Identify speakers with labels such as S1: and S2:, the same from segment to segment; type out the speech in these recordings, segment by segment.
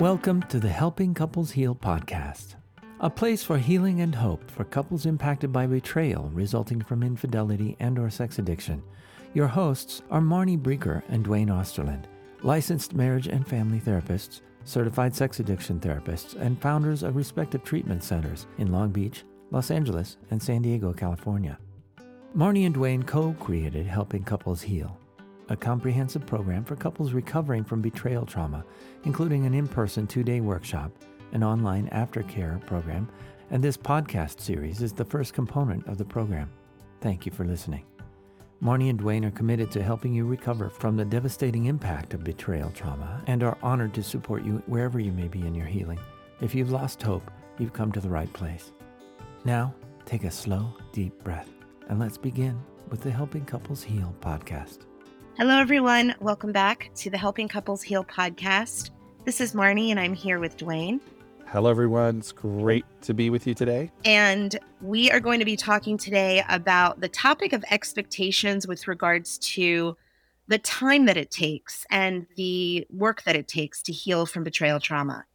S1: Welcome to the Helping Couples Heal podcast, a place for healing and hope for couples impacted by betrayal resulting from infidelity and or sex addiction. Your hosts are Marnie Breecker and Duane Osterlind, licensed marriage and family therapists, certified sex addiction therapists, and founders of respective treatment centers in Long Beach, Los Angeles, and San Diego, California. Marnie and Duane co-created Helping Couples Heal, a comprehensive program for couples recovering from betrayal trauma, including an in-person two-day workshop, an online aftercare program, and this podcast series is the first component of the program. Thank you for listening. Marnie and Duane are committed to helping you recover from the devastating impact of betrayal trauma and are honored to support you wherever you may be in your healing. If you've lost hope, you've come to the right place. Now, take a slow, deep breath and let's begin with the Helping Couples Heal podcast.
S2: Hello, everyone. Welcome back to the Helping Couples Heal podcast. This is Marnie, and I'm here with Duane.
S3: Hello, everyone. It's great to be with you today.
S2: And we are going to be talking today about the topic of expectations with regards to the time that it takes and the work that it takes to heal from betrayal trauma.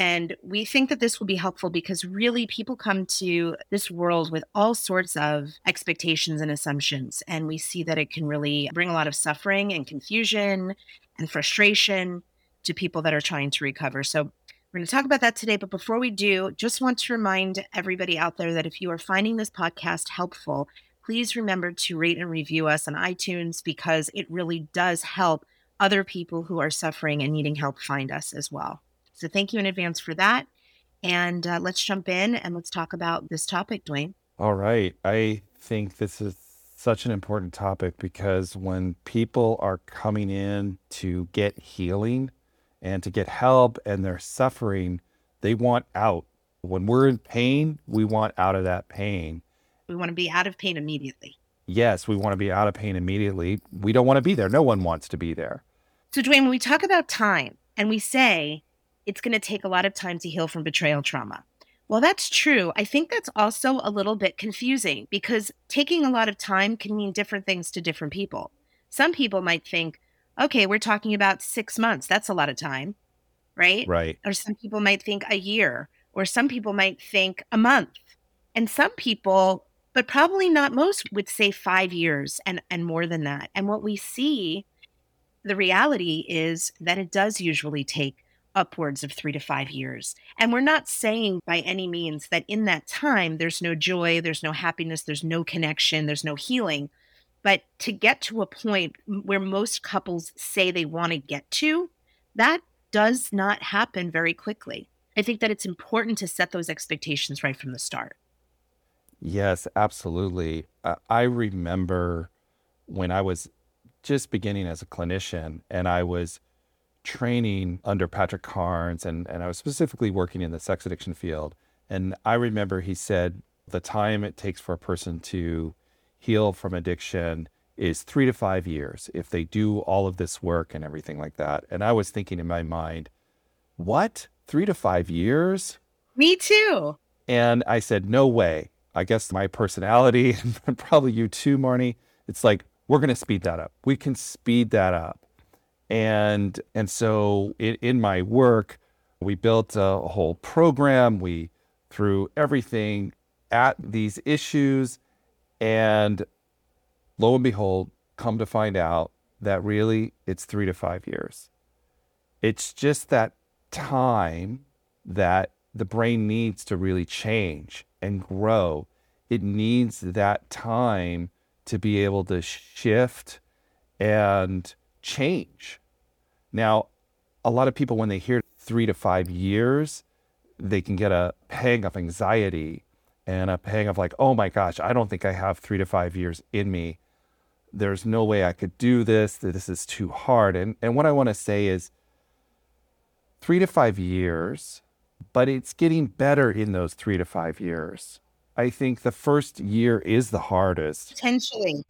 S2: And we think that this will be helpful because really people come to this world with all sorts of expectations and assumptions. And we see that it can really bring a lot of suffering and confusion and frustration to people that are trying to recover. So we're going to talk about that today. But before we do, just want to remind everybody out there that if you are finding this podcast helpful, please remember to rate and review us on iTunes because it really does help other people who are suffering and needing help find us as well. So thank you in advance for that. And uh, let's jump in and let's talk about this topic, Duane.
S3: All right. I think this is such an important topic because when people are coming in to get healing and to get help and they're suffering, they want out. When we're in pain, we want out of that pain.
S2: We want to be out of pain immediately.
S3: Yes, we want to be out of pain immediately. We don't want to be there. No one wants to be there.
S2: So, Duane, when we talk about time and we say it's going to take a lot of time to heal from betrayal trauma. Well, that's true. I think that's also a little bit confusing because taking a lot of time can mean different things to different people. Some people might think, okay, we're talking about six months. That's a lot of time, right?
S3: Right.
S2: Or some people might think a year, or some people might think a month. And some people, but probably not most, would say five years and, and more than that. And what we see, the reality is that it does usually take upwards of three to five years. And we're not saying by any means that in that time there's no joy, there's no happiness, there's no connection, there's no healing. But to get to a point where most couples say they want to get to, that does not happen very quickly. I think that it's important to set those expectations right from the start.
S3: Yes, absolutely. Uh, I remember when I was just beginning as a clinician and I was training under Patrick Carnes, and, and I was specifically working in the sex addiction field. And I remember he said the time it takes for a person to heal from addiction is three to five years if they do all of this work and everything like that. And I was thinking in my mind, what? Three to five years?
S2: Me too.
S3: And I said, no way. I guess my personality, and probably you too, Marnie, it's like, we're going to speed that up. We can speed that up. And and so in, in my work, we built a whole program. We threw everything at these issues, and lo and behold, come to find out that really it's three to five years. It's just that time that the brain needs to really change and grow. It needs that time to be able to shift and change. Now, a lot of people, when they hear three to five years, they can get a pang of anxiety and a pang of like, oh my gosh, I don't think I have three to five years in me. There's no way I could do this. This is too hard. And, and what I want to say is three to five years, but it's getting better in those three to five years. I think the first year is the hardest.
S2: Potentially.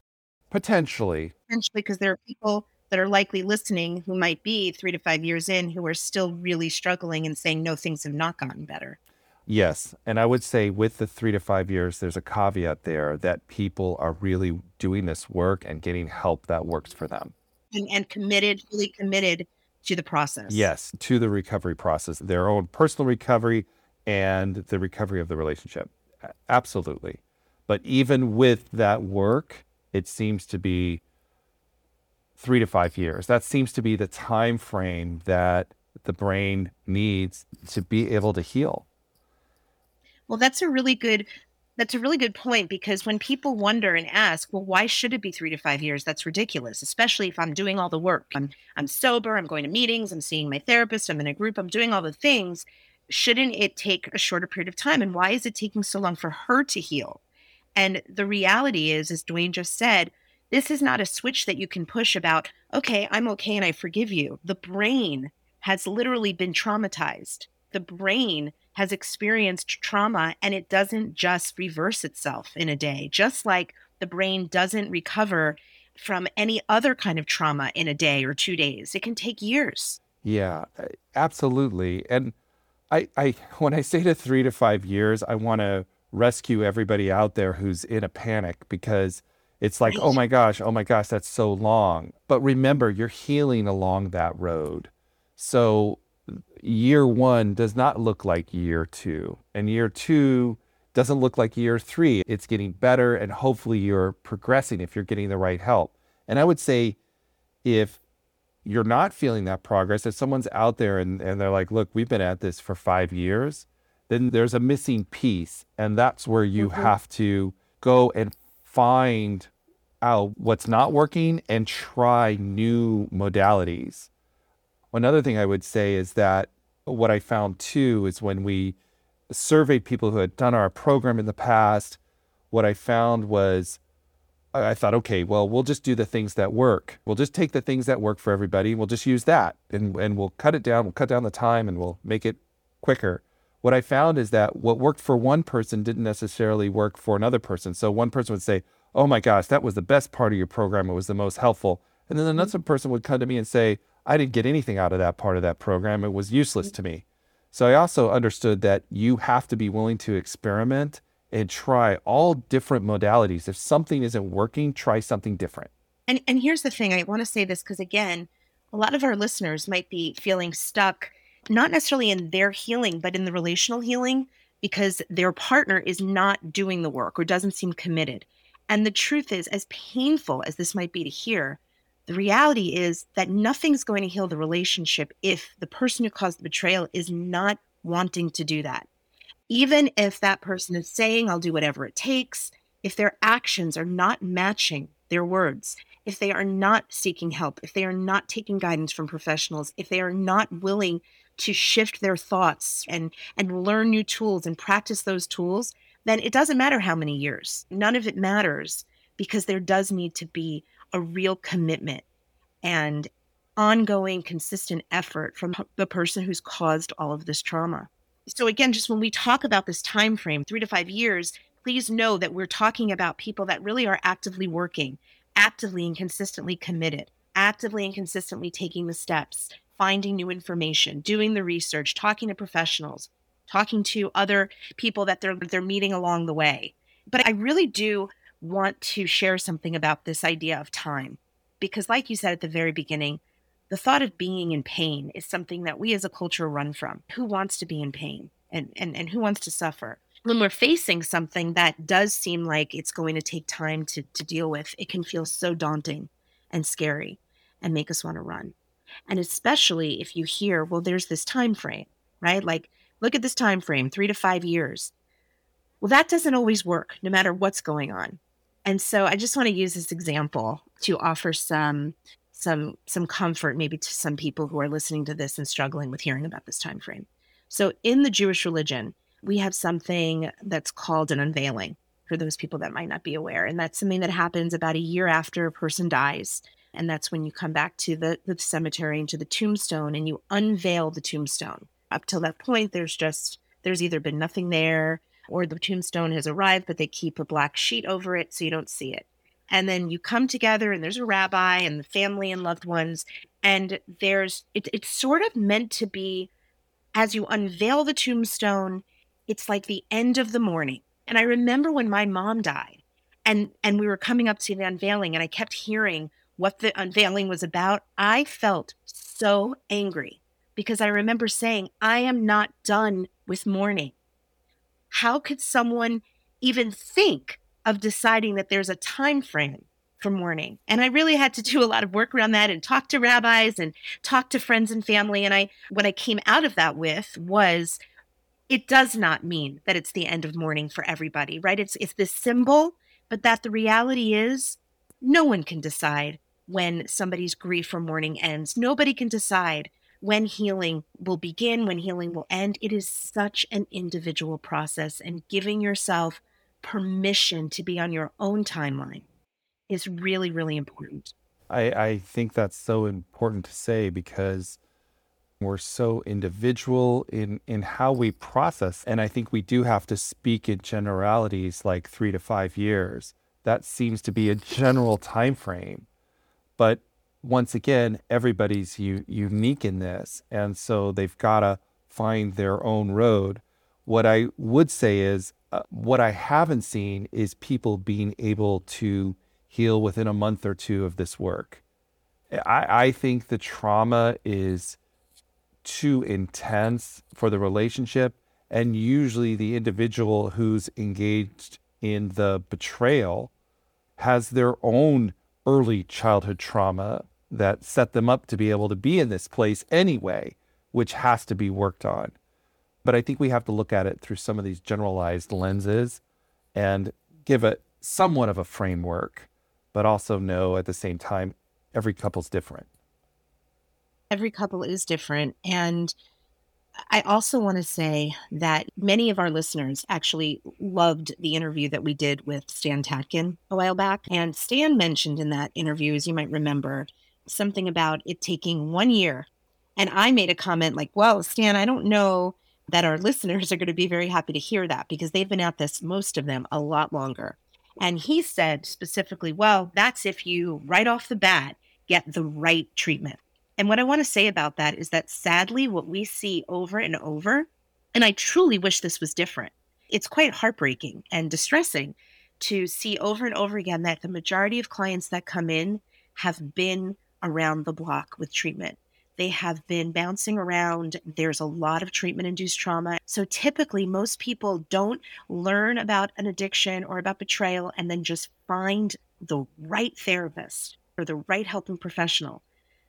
S3: Potentially.
S2: Potentially, because there are people that are likely listening who might be three to five years in who are still really struggling and saying, no, things have not gotten better.
S3: Yes. And I would say with the three to five years, there's a caveat there that people are really doing this work and getting help that works for them.
S2: And, and committed, really committed to the process.
S3: Yes, to the recovery process, their own personal recovery and the recovery of the relationship. Absolutely. But even with that work, it seems to be three to five years. That seems to be the time frame that the brain needs to be able to heal.
S2: Well, that's a really good that's a really good point because when people wonder and ask, well, why should it be three to five years? That's ridiculous, especially if I'm doing all the work. I'm I'm sober, I'm going to meetings, I'm seeing my therapist, I'm in a group, I'm doing all the things. Shouldn't it take a shorter period of time? And why is it taking so long for her to heal? And the reality is, as Duane just said, this is not a switch that you can push about, okay, I'm okay and I forgive you. The brain has literally been traumatized. The brain has experienced trauma and it doesn't just reverse itself in a day, just like the brain doesn't recover from any other kind of trauma in a day or two days. It can take years.
S3: Yeah, uh, absolutely. And I, I when I say to three to five years, I want to rescue everybody out there who's in a panic because it's like, oh my gosh, oh my gosh, that's so long. But remember, you're healing along that road. So year one does not look like year two, and year two doesn't look like year three. It's getting better, and hopefully you're progressing if you're getting the right help. And I would say if you're not feeling that progress, if someone's out there and, and they're like, look, we've been at this for five years then there's a missing piece. And that's where you mm-hmm. have to go and find out what's not working and try new modalities. Another thing I would say is that what I found too is when we surveyed people who had done our program in the past, what I found was I thought, okay, well, we'll just do the things that work. We'll just take the things that work for everybody. We'll just use that and, and we'll cut it down. We'll cut down the time and we'll make it quicker what I found is that what worked for one person didn't necessarily work for another person. So one person would say, Oh my gosh, that was the best part of your program. It was the most helpful. And then mm-hmm. another person would come to me and say, I didn't get anything out of that part of that program. It was useless to me. So I also understood that you have to be willing to experiment and try all different modalities. If something isn't working, try something different.
S2: And and here's the thing, I want to say this because again, a lot of our listeners might be feeling stuck not necessarily in their healing, but in the relational healing because their partner is not doing the work or doesn't seem committed. And the truth is, as painful as this might be to hear, the reality is that nothing's going to heal the relationship if the person who caused the betrayal is not wanting to do that. Even if that person is saying, I'll do whatever it takes, if their actions are not matching their words, if they are not seeking help, if they are not taking guidance from professionals, if they are not willing to shift their thoughts and and learn new tools and practice those tools then it doesn't matter how many years. None of it matters because there does need to be a real commitment and ongoing consistent effort from the person who's caused all of this trauma. So again just when we talk about this time frame 3 to 5 years please know that we're talking about people that really are actively working actively and consistently committed actively and consistently taking the steps finding new information, doing the research, talking to professionals, talking to other people that they're they're meeting along the way. But I really do want to share something about this idea of time because like you said at the very beginning, the thought of being in pain is something that we as a culture run from. Who wants to be in pain and and, and who wants to suffer? When we're facing something that does seem like it's going to take time to, to deal with, it can feel so daunting and scary and make us want to run and especially if you hear well there's this time frame right? Like look at this time frame 3 to 5 years. Well that doesn't always work no matter what's going on. And so i just want to use this example to offer some some some comfort maybe to some people who are listening to this and struggling with hearing about this time frame. So in the jewish religion we have something that's called an unveiling for those people that might not be aware and that's something that happens about a year after a person dies and that's when you come back to the, the cemetery and to the tombstone and you unveil the tombstone. Up till that point, there's just, there's either been nothing there or the tombstone has arrived, but they keep a black sheet over it so you don't see it. And then you come together and there's a rabbi and the family and loved ones. And there's, it, it's sort of meant to be as you unveil the tombstone, it's like the end of the mourning. And I remember when my mom died and and we were coming up to the unveiling and I kept hearing what the unveiling was about, I felt so angry because I remember saying, I am not done with mourning. How could someone even think of deciding that there's a time frame for mourning? And I really had to do a lot of work around that and talk to rabbis and talk to friends and family. And I what I came out of that with was it does not mean that it's the end of mourning for everybody, right? It's it's this symbol, but that the reality is no one can decide when somebody's grief or mourning ends. Nobody can decide when healing will begin, when healing will end. It is such an individual process, and giving yourself permission to be on your own timeline is really, really important.
S3: I, I think that's so important to say because we're so individual in, in how we process. And I think we do have to speak in generalities like three to five years. That seems to be a general time frame. But once again, everybody's u- unique in this. And so they've got to find their own road. What I would say is, uh, what I haven't seen is people being able to heal within a month or two of this work. I, I think the trauma is too intense for the relationship. And usually the individual who's engaged in the betrayal has their own early childhood trauma that set them up to be able to be in this place anyway, which has to be worked on. But I think we have to look at it through some of these generalized lenses and give it somewhat of a framework, but also know at the same time every couple's different.
S2: Every couple is different. And I also want to say that many of our listeners actually loved the interview that we did with Stan Tatkin a while back. And Stan mentioned in that interview, as you might remember, something about it taking one year. And I made a comment like, well, Stan, I don't know that our listeners are going to be very happy to hear that because they've been at this, most of them, a lot longer. And he said specifically, well, that's if you right off the bat get the right treatment. And what I want to say about that is that sadly, what we see over and over, and I truly wish this was different, it's quite heartbreaking and distressing to see over and over again that the majority of clients that come in have been around the block with treatment. They have been bouncing around. There's a lot of treatment induced trauma. So typically, most people don't learn about an addiction or about betrayal and then just find the right therapist or the right helping professional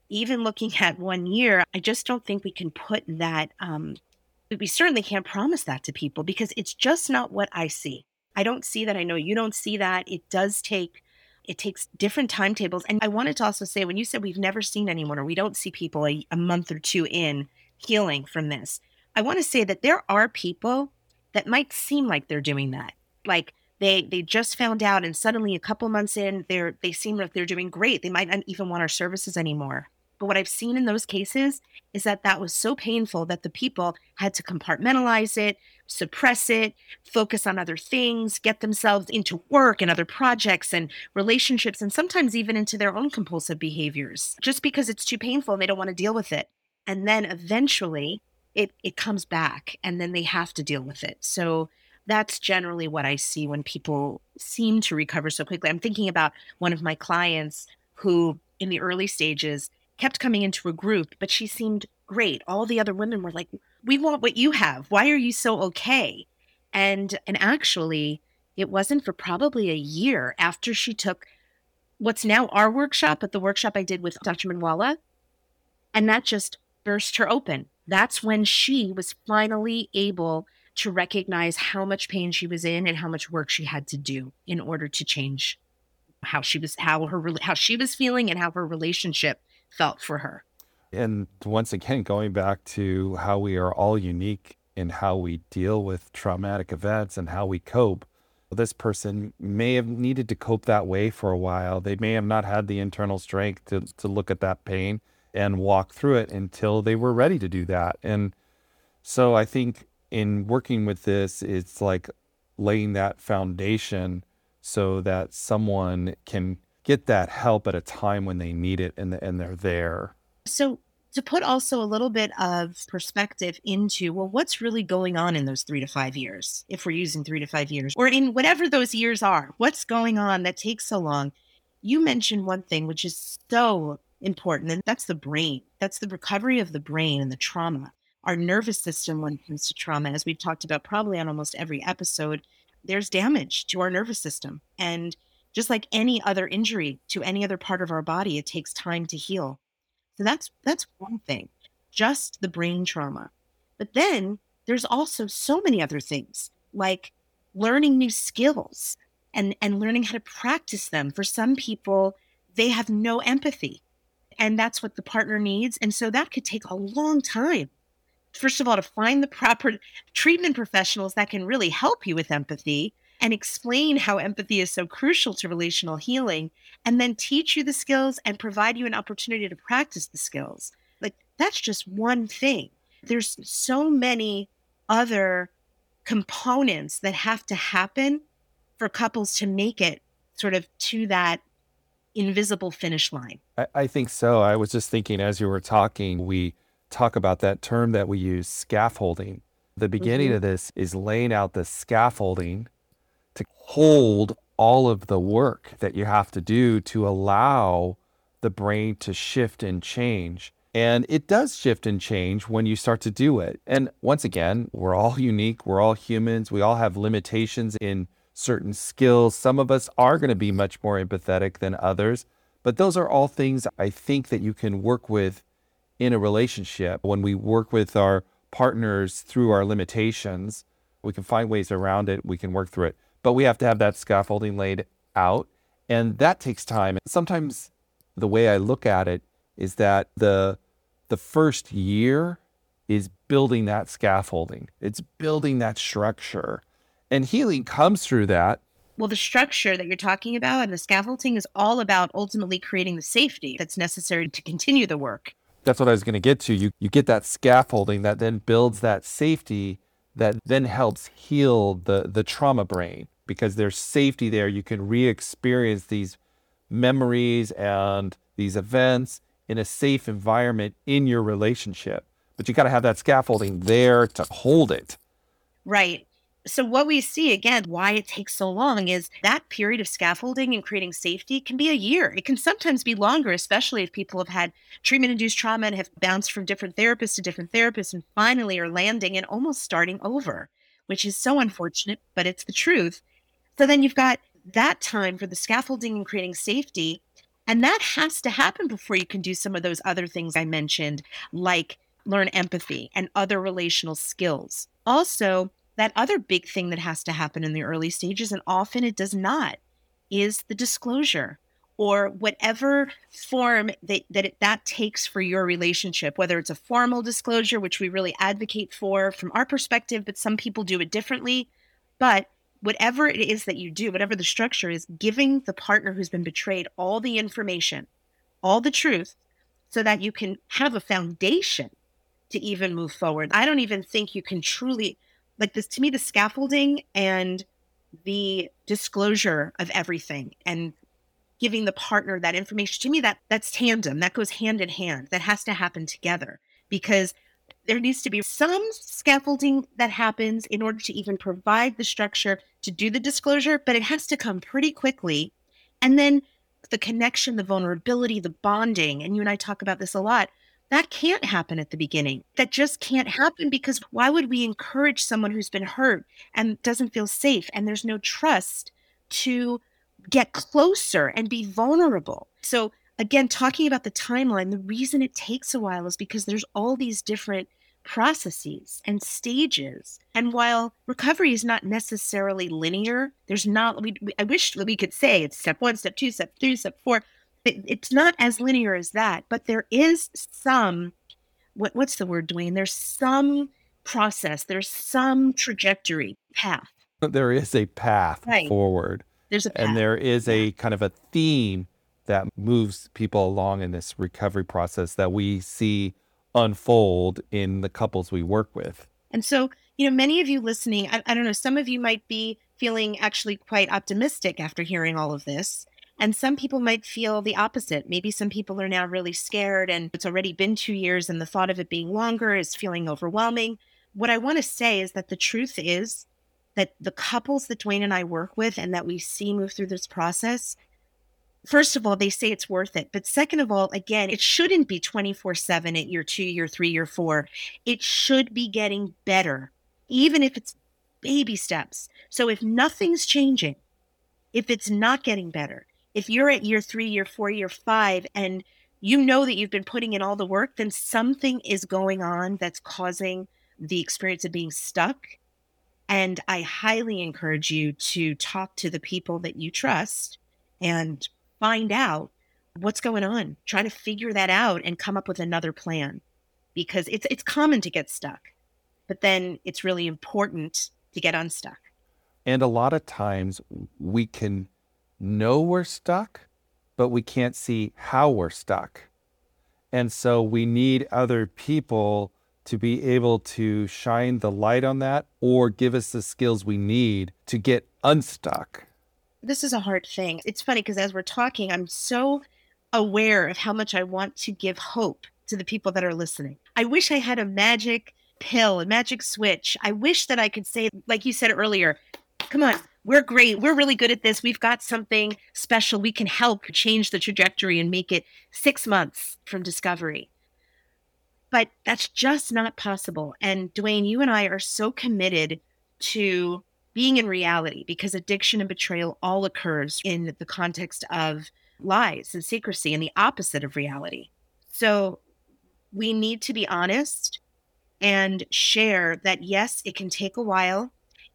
S2: even looking at one year, I just don't think we can put that. Um, we certainly can't promise that to people because it's just not what I see. I don't see that. I know you don't see that. It does take it takes different timetables. And I wanted to also say when you said we've never seen anyone or we don't see people a, a month or two in healing from this, I want to say that there are people that might seem like they're doing that. Like they they just found out and suddenly a couple months in they're they seem like they're doing great. They might not even want our services anymore. But what I've seen in those cases is that that was so painful that the people had to compartmentalize it, suppress it, focus on other things, get themselves into work and other projects and relationships, and sometimes even into their own compulsive behaviors just because it's too painful and they don't want to deal with it. And then eventually it, it comes back and then they have to deal with it. So that's generally what I see when people seem to recover so quickly. I'm thinking about one of my clients who, in the early stages, kept coming into a group, but she seemed great. All the other women were like, "We want what you have. Why are you so okay?" And and actually, it wasn't for probably a year after she took what's now our workshop, but the workshop I did with Dr. Minwalla, and that just burst her open. That's when she was finally able to recognize how much pain she was in and how much work she had to do in order to change how she was how her how she was feeling and how her relationship felt for her.
S3: And once again, going back to how we are all unique in how we deal with traumatic events and how we cope. This person may have needed to cope that way for a while. They may have not had the internal strength to, to look at that pain and walk through it until they were ready to do that. And so I think in working with this, it's like laying that foundation so that someone can get that help at a time when they need it and, and they're there.
S2: So, to put also a little bit of perspective into, well, what's really going on in those three to five years, if we're using three to five years, or in whatever those years are, what's going on that takes so long? you mentioned one thing which is so important, and that's the brain. That's the recovery of the brain and the trauma. Our nervous system, when it comes to trauma, as we've talked about probably on almost every episode, there's damage to our nervous system. And just like any other injury to any other part of our body, it takes time to heal. So that's that's one thing, just the brain trauma. But then there's also so many other things like learning new skills and and learning how to practice them. For some people, they have no empathy. And that's what the partner needs. And so that could take a long time. First of all, to find the proper treatment professionals that can really help you with empathy and explain how empathy is so crucial to relational healing, and then teach you the skills and provide you an opportunity to practice the skills. Like that's just one thing. There's so many other components that have to happen for couples to make it sort of to that invisible finish line.
S3: I, I think so. I was just thinking as you were talking, we talk about that term that we use, scaffolding. The beginning
S2: Mhm.
S3: of this is laying out the scaffolding to hold all of the work that you have to do to allow the brain to shift and change. And it does shift and change when you start to do it. And once again, we're all unique. We're all humans. We all have limitations in certain skills. Some of us are going to be much more empathetic than others. But those are all things I think that you can work with in a relationship. When we work with our partners through our limitations, we can find ways around it. We can work through it. But we have to have that scaffolding laid out. And that takes time. And sometimes the way I look at it is that the the first year is building that scaffolding. It's building that structure. And healing comes through that.
S2: Well, the structure that you're talking about and the scaffolding is all about ultimately creating the safety that's necessary to continue the work.
S3: That's what I was going to get to. You you get that scaffolding that then builds that safety that then helps heal the the trauma brain because there's safety there. You can re-experience these memories and these events in a safe environment in your relationship. But you got to have that scaffolding there to hold it.
S2: Right. So, what we see again, why it takes so long is that period of scaffolding and creating safety can be a year. It can sometimes be longer, especially if people have had treatment induced trauma and have bounced from different therapists to different therapists and finally are landing and almost starting over, which is so unfortunate, but it's the truth. So, then you've got that time for the scaffolding and creating safety. And that has to happen before you can do some of those other things I mentioned, like learn empathy and other relational skills. Also, that other big thing that has to happen in the early stages, and often it does not, is the disclosure or whatever form that that, it, that takes for your relationship, whether it's a formal disclosure, which we really advocate for from our perspective, but some people do it differently. But whatever it is that you do, whatever the structure is, giving the partner who's been betrayed all the information, all the truth, so that you can have a foundation to even move forward. I don't even think you can truly like this to me the scaffolding and the disclosure of everything and giving the partner that information to me that that's tandem. That goes hand in hand. That has to happen together because there needs to be some scaffolding that happens in order to even provide the structure to do the disclosure but it has to come pretty quickly. And then the connection the vulnerability the bonding and you and I talk about this a lot that can't happen at the beginning. That just can't happen because why would we encourage someone who's been hurt and doesn't feel safe and there's no trust to get closer and be vulnerable? So, again, talking about the timeline, the reason it takes a while is because there's all these different processes and stages. And while recovery is not necessarily linear, there's not, we, I wish we could say it's step one, step two, step three, step four it, it's not as linear as that, but there is some what what's the word, Duane? There's some process, there's some trajectory path.
S3: There is a path
S2: Right.
S3: forward.
S2: There's a path.
S3: and there is a kind of a theme that moves people along in this recovery process that we see unfold in the couples we work with.
S2: And so, you know, many of you listening, I, I don't know, some of you might be feeling actually quite optimistic after hearing all of this. And some people might feel the opposite. Maybe some people are now really scared and it's already been two years and the thought of it being longer is feeling overwhelming. What I want to say is that the truth is that the couples that Duane and I work with and that we see move through this process, first of all, they say it's worth it. But second of all, again, it shouldn't be 24 7 at year two, year three, year four. It should be getting better, even if it's baby steps. So if nothing's changing, if it's not getting better, if you're at year three, year four, year five, and you know that you've been putting in all the work, then something is going on that's causing the experience of being stuck. And I highly encourage you to talk to the people that you trust and find out what's going on. Try to figure that out and come up with another plan because it's it's common to get stuck. But then it's really important to get unstuck.
S3: And a lot of times we can know we're stuck, but we can't see how we're stuck. And so we need other people to be able to shine the light on that or give us the skills we need to get unstuck.
S2: This is a hard thing. It's funny because as we're talking, I'm so aware of how much I want to give hope to the people that are listening. I wish I had a magic pill, a magic switch. I wish that I could say, like you said earlier, come on, we're great. We're really good at this. We've got something special. We can help change the trajectory and make it six months from discovery. But that's just not possible. And Duane, you and I are so committed to being in reality because addiction and betrayal all occurs in the context of lies and secrecy and the opposite of reality. So we need to be honest and share that yes, it can take a while.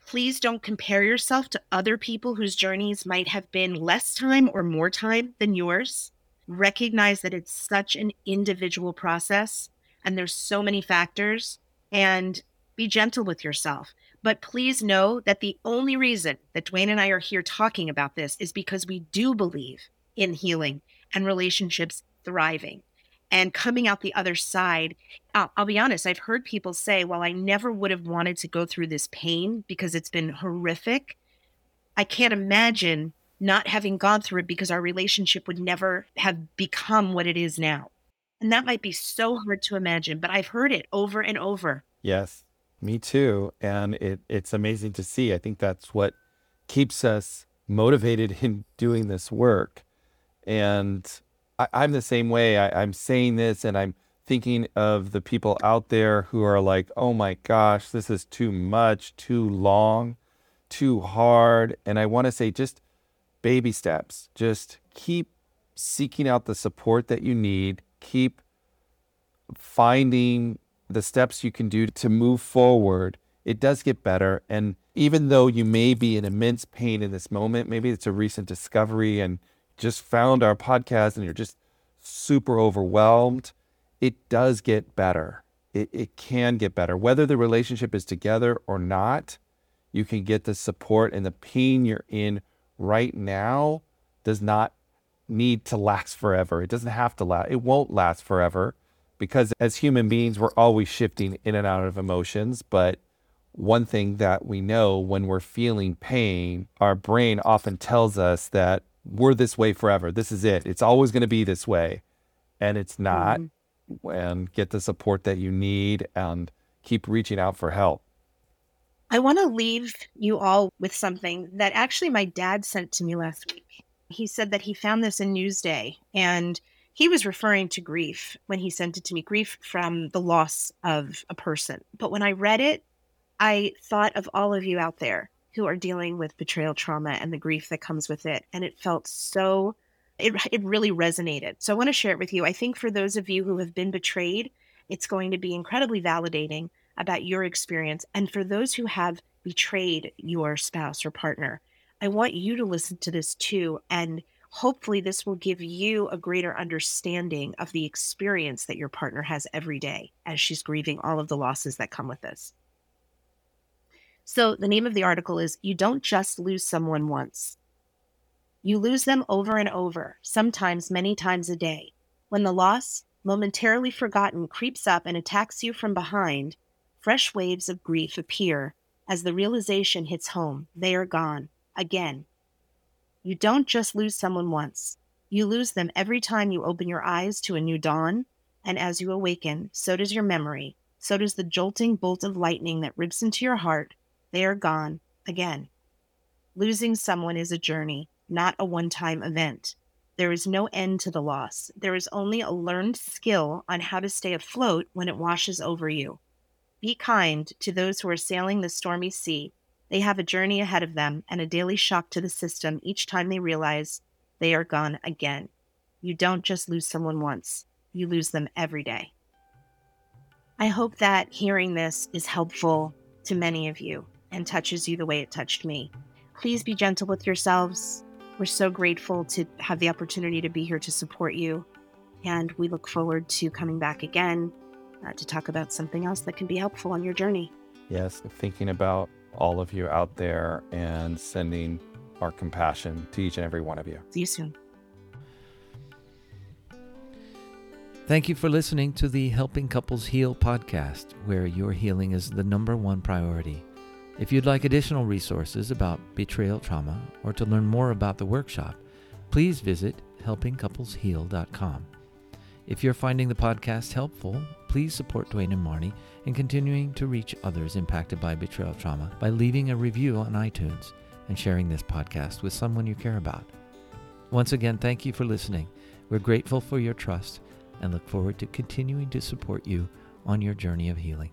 S2: Please don't compare yourself to other people whose journeys might have been less time or more time than yours. Recognize that it's such an individual process and there's so many factors and be gentle with yourself. But please know that the only reason that Duane and I are here talking about this is because we do believe in healing and relationships thriving and coming out the other side. I'll, I'll, be honest, I've heard people say, well, I never would have wanted to go through this pain because it's been horrific. I can't imagine not having gone through it because our relationship would never have become what it is now. And that might be so hard to imagine, but I've heard it over and over.
S3: Yes, me too. And it, it's amazing to see. I think that's what keeps us motivated in doing this work. And I, am the same way. I, I'm saying this and I'm thinking of the people out there who are like, oh my gosh, this is too much, too long, too hard. And I want to say, just baby steps. Just keep seeking out the support that you need. Keep finding the steps you can do to move forward. It does get better. And even though you may be in immense pain in this moment, maybe it's a recent discovery and just found our podcast and you're just super overwhelmed, it does get better. It, it can get better. Whether the relationship is together or not, you can get the support and the pain you're in right now does not need to last forever. It doesn't have to last. It won't last forever because as human beings, we're always shifting in and out of emotions. But one thing that we know when we're feeling pain, our brain often tells us that we're this way forever. This is it. It's always going to be this way. And it's not. Mm-hmm. And get the support that you need and keep reaching out for help.
S2: I want to leave you all with something that actually my dad sent to me last week. He said that he found this in Newsday and he was referring to grief when he sent it to me grief from the loss of a person. But when I read it, I thought of all of you out there who are dealing with betrayal trauma and the grief that comes with it. And it felt so, it, it really resonated. So I want to share it with you. I think for those of you who have been betrayed, it's going to be incredibly validating about your experience. And for those who have betrayed your spouse or partner, I want you to listen to this too. And hopefully, this will give you a greater understanding of the experience that your partner has every day as she's grieving all of the losses that come with this. So the name of the article is You Don't Just Lose Someone Once. You lose them over and over, sometimes many times a day. When the loss, momentarily forgotten, creeps up and attacks you from behind, fresh waves of grief appear as the realization hits home they are gone again. You don't just lose someone once, you lose them every time you open your eyes to a new dawn, and as you awaken, so does your memory, so does the jolting bolt of lightning that rips into your heart they are gone again. Losing someone is a journey, not a one time event. There is no end to the loss. There is only a learned skill on how to stay afloat when it washes over you. Be kind to those who are sailing the stormy sea. They have a journey ahead of them and a daily shock to the system each time they realize they are gone again. You don't just lose someone once, you lose them every day. I hope that hearing this is helpful to many of you and touches you the way it touched me. Please be gentle with yourselves. We're so grateful to have the opportunity to be here to support you. And we look forward to coming back again uh, to talk about something else that can be helpful on your journey.
S3: Yes, thinking about all of you out there and sending our compassion to each and every one of you.
S2: See you soon.
S1: Thank you for listening to the Helping Couples Heal podcast, where your healing is the number one priority. If you'd like additional resources about betrayal trauma or to learn more about the workshop, please visit helpingcouplesheal.com. If you're finding the podcast helpful, please support Duane and Marnie in continuing to reach others impacted by betrayal trauma by leaving a review on iTunes and sharing this podcast with someone you care about. Once again, thank you for listening. We're grateful for your trust and look forward to continuing to support you on your journey of healing.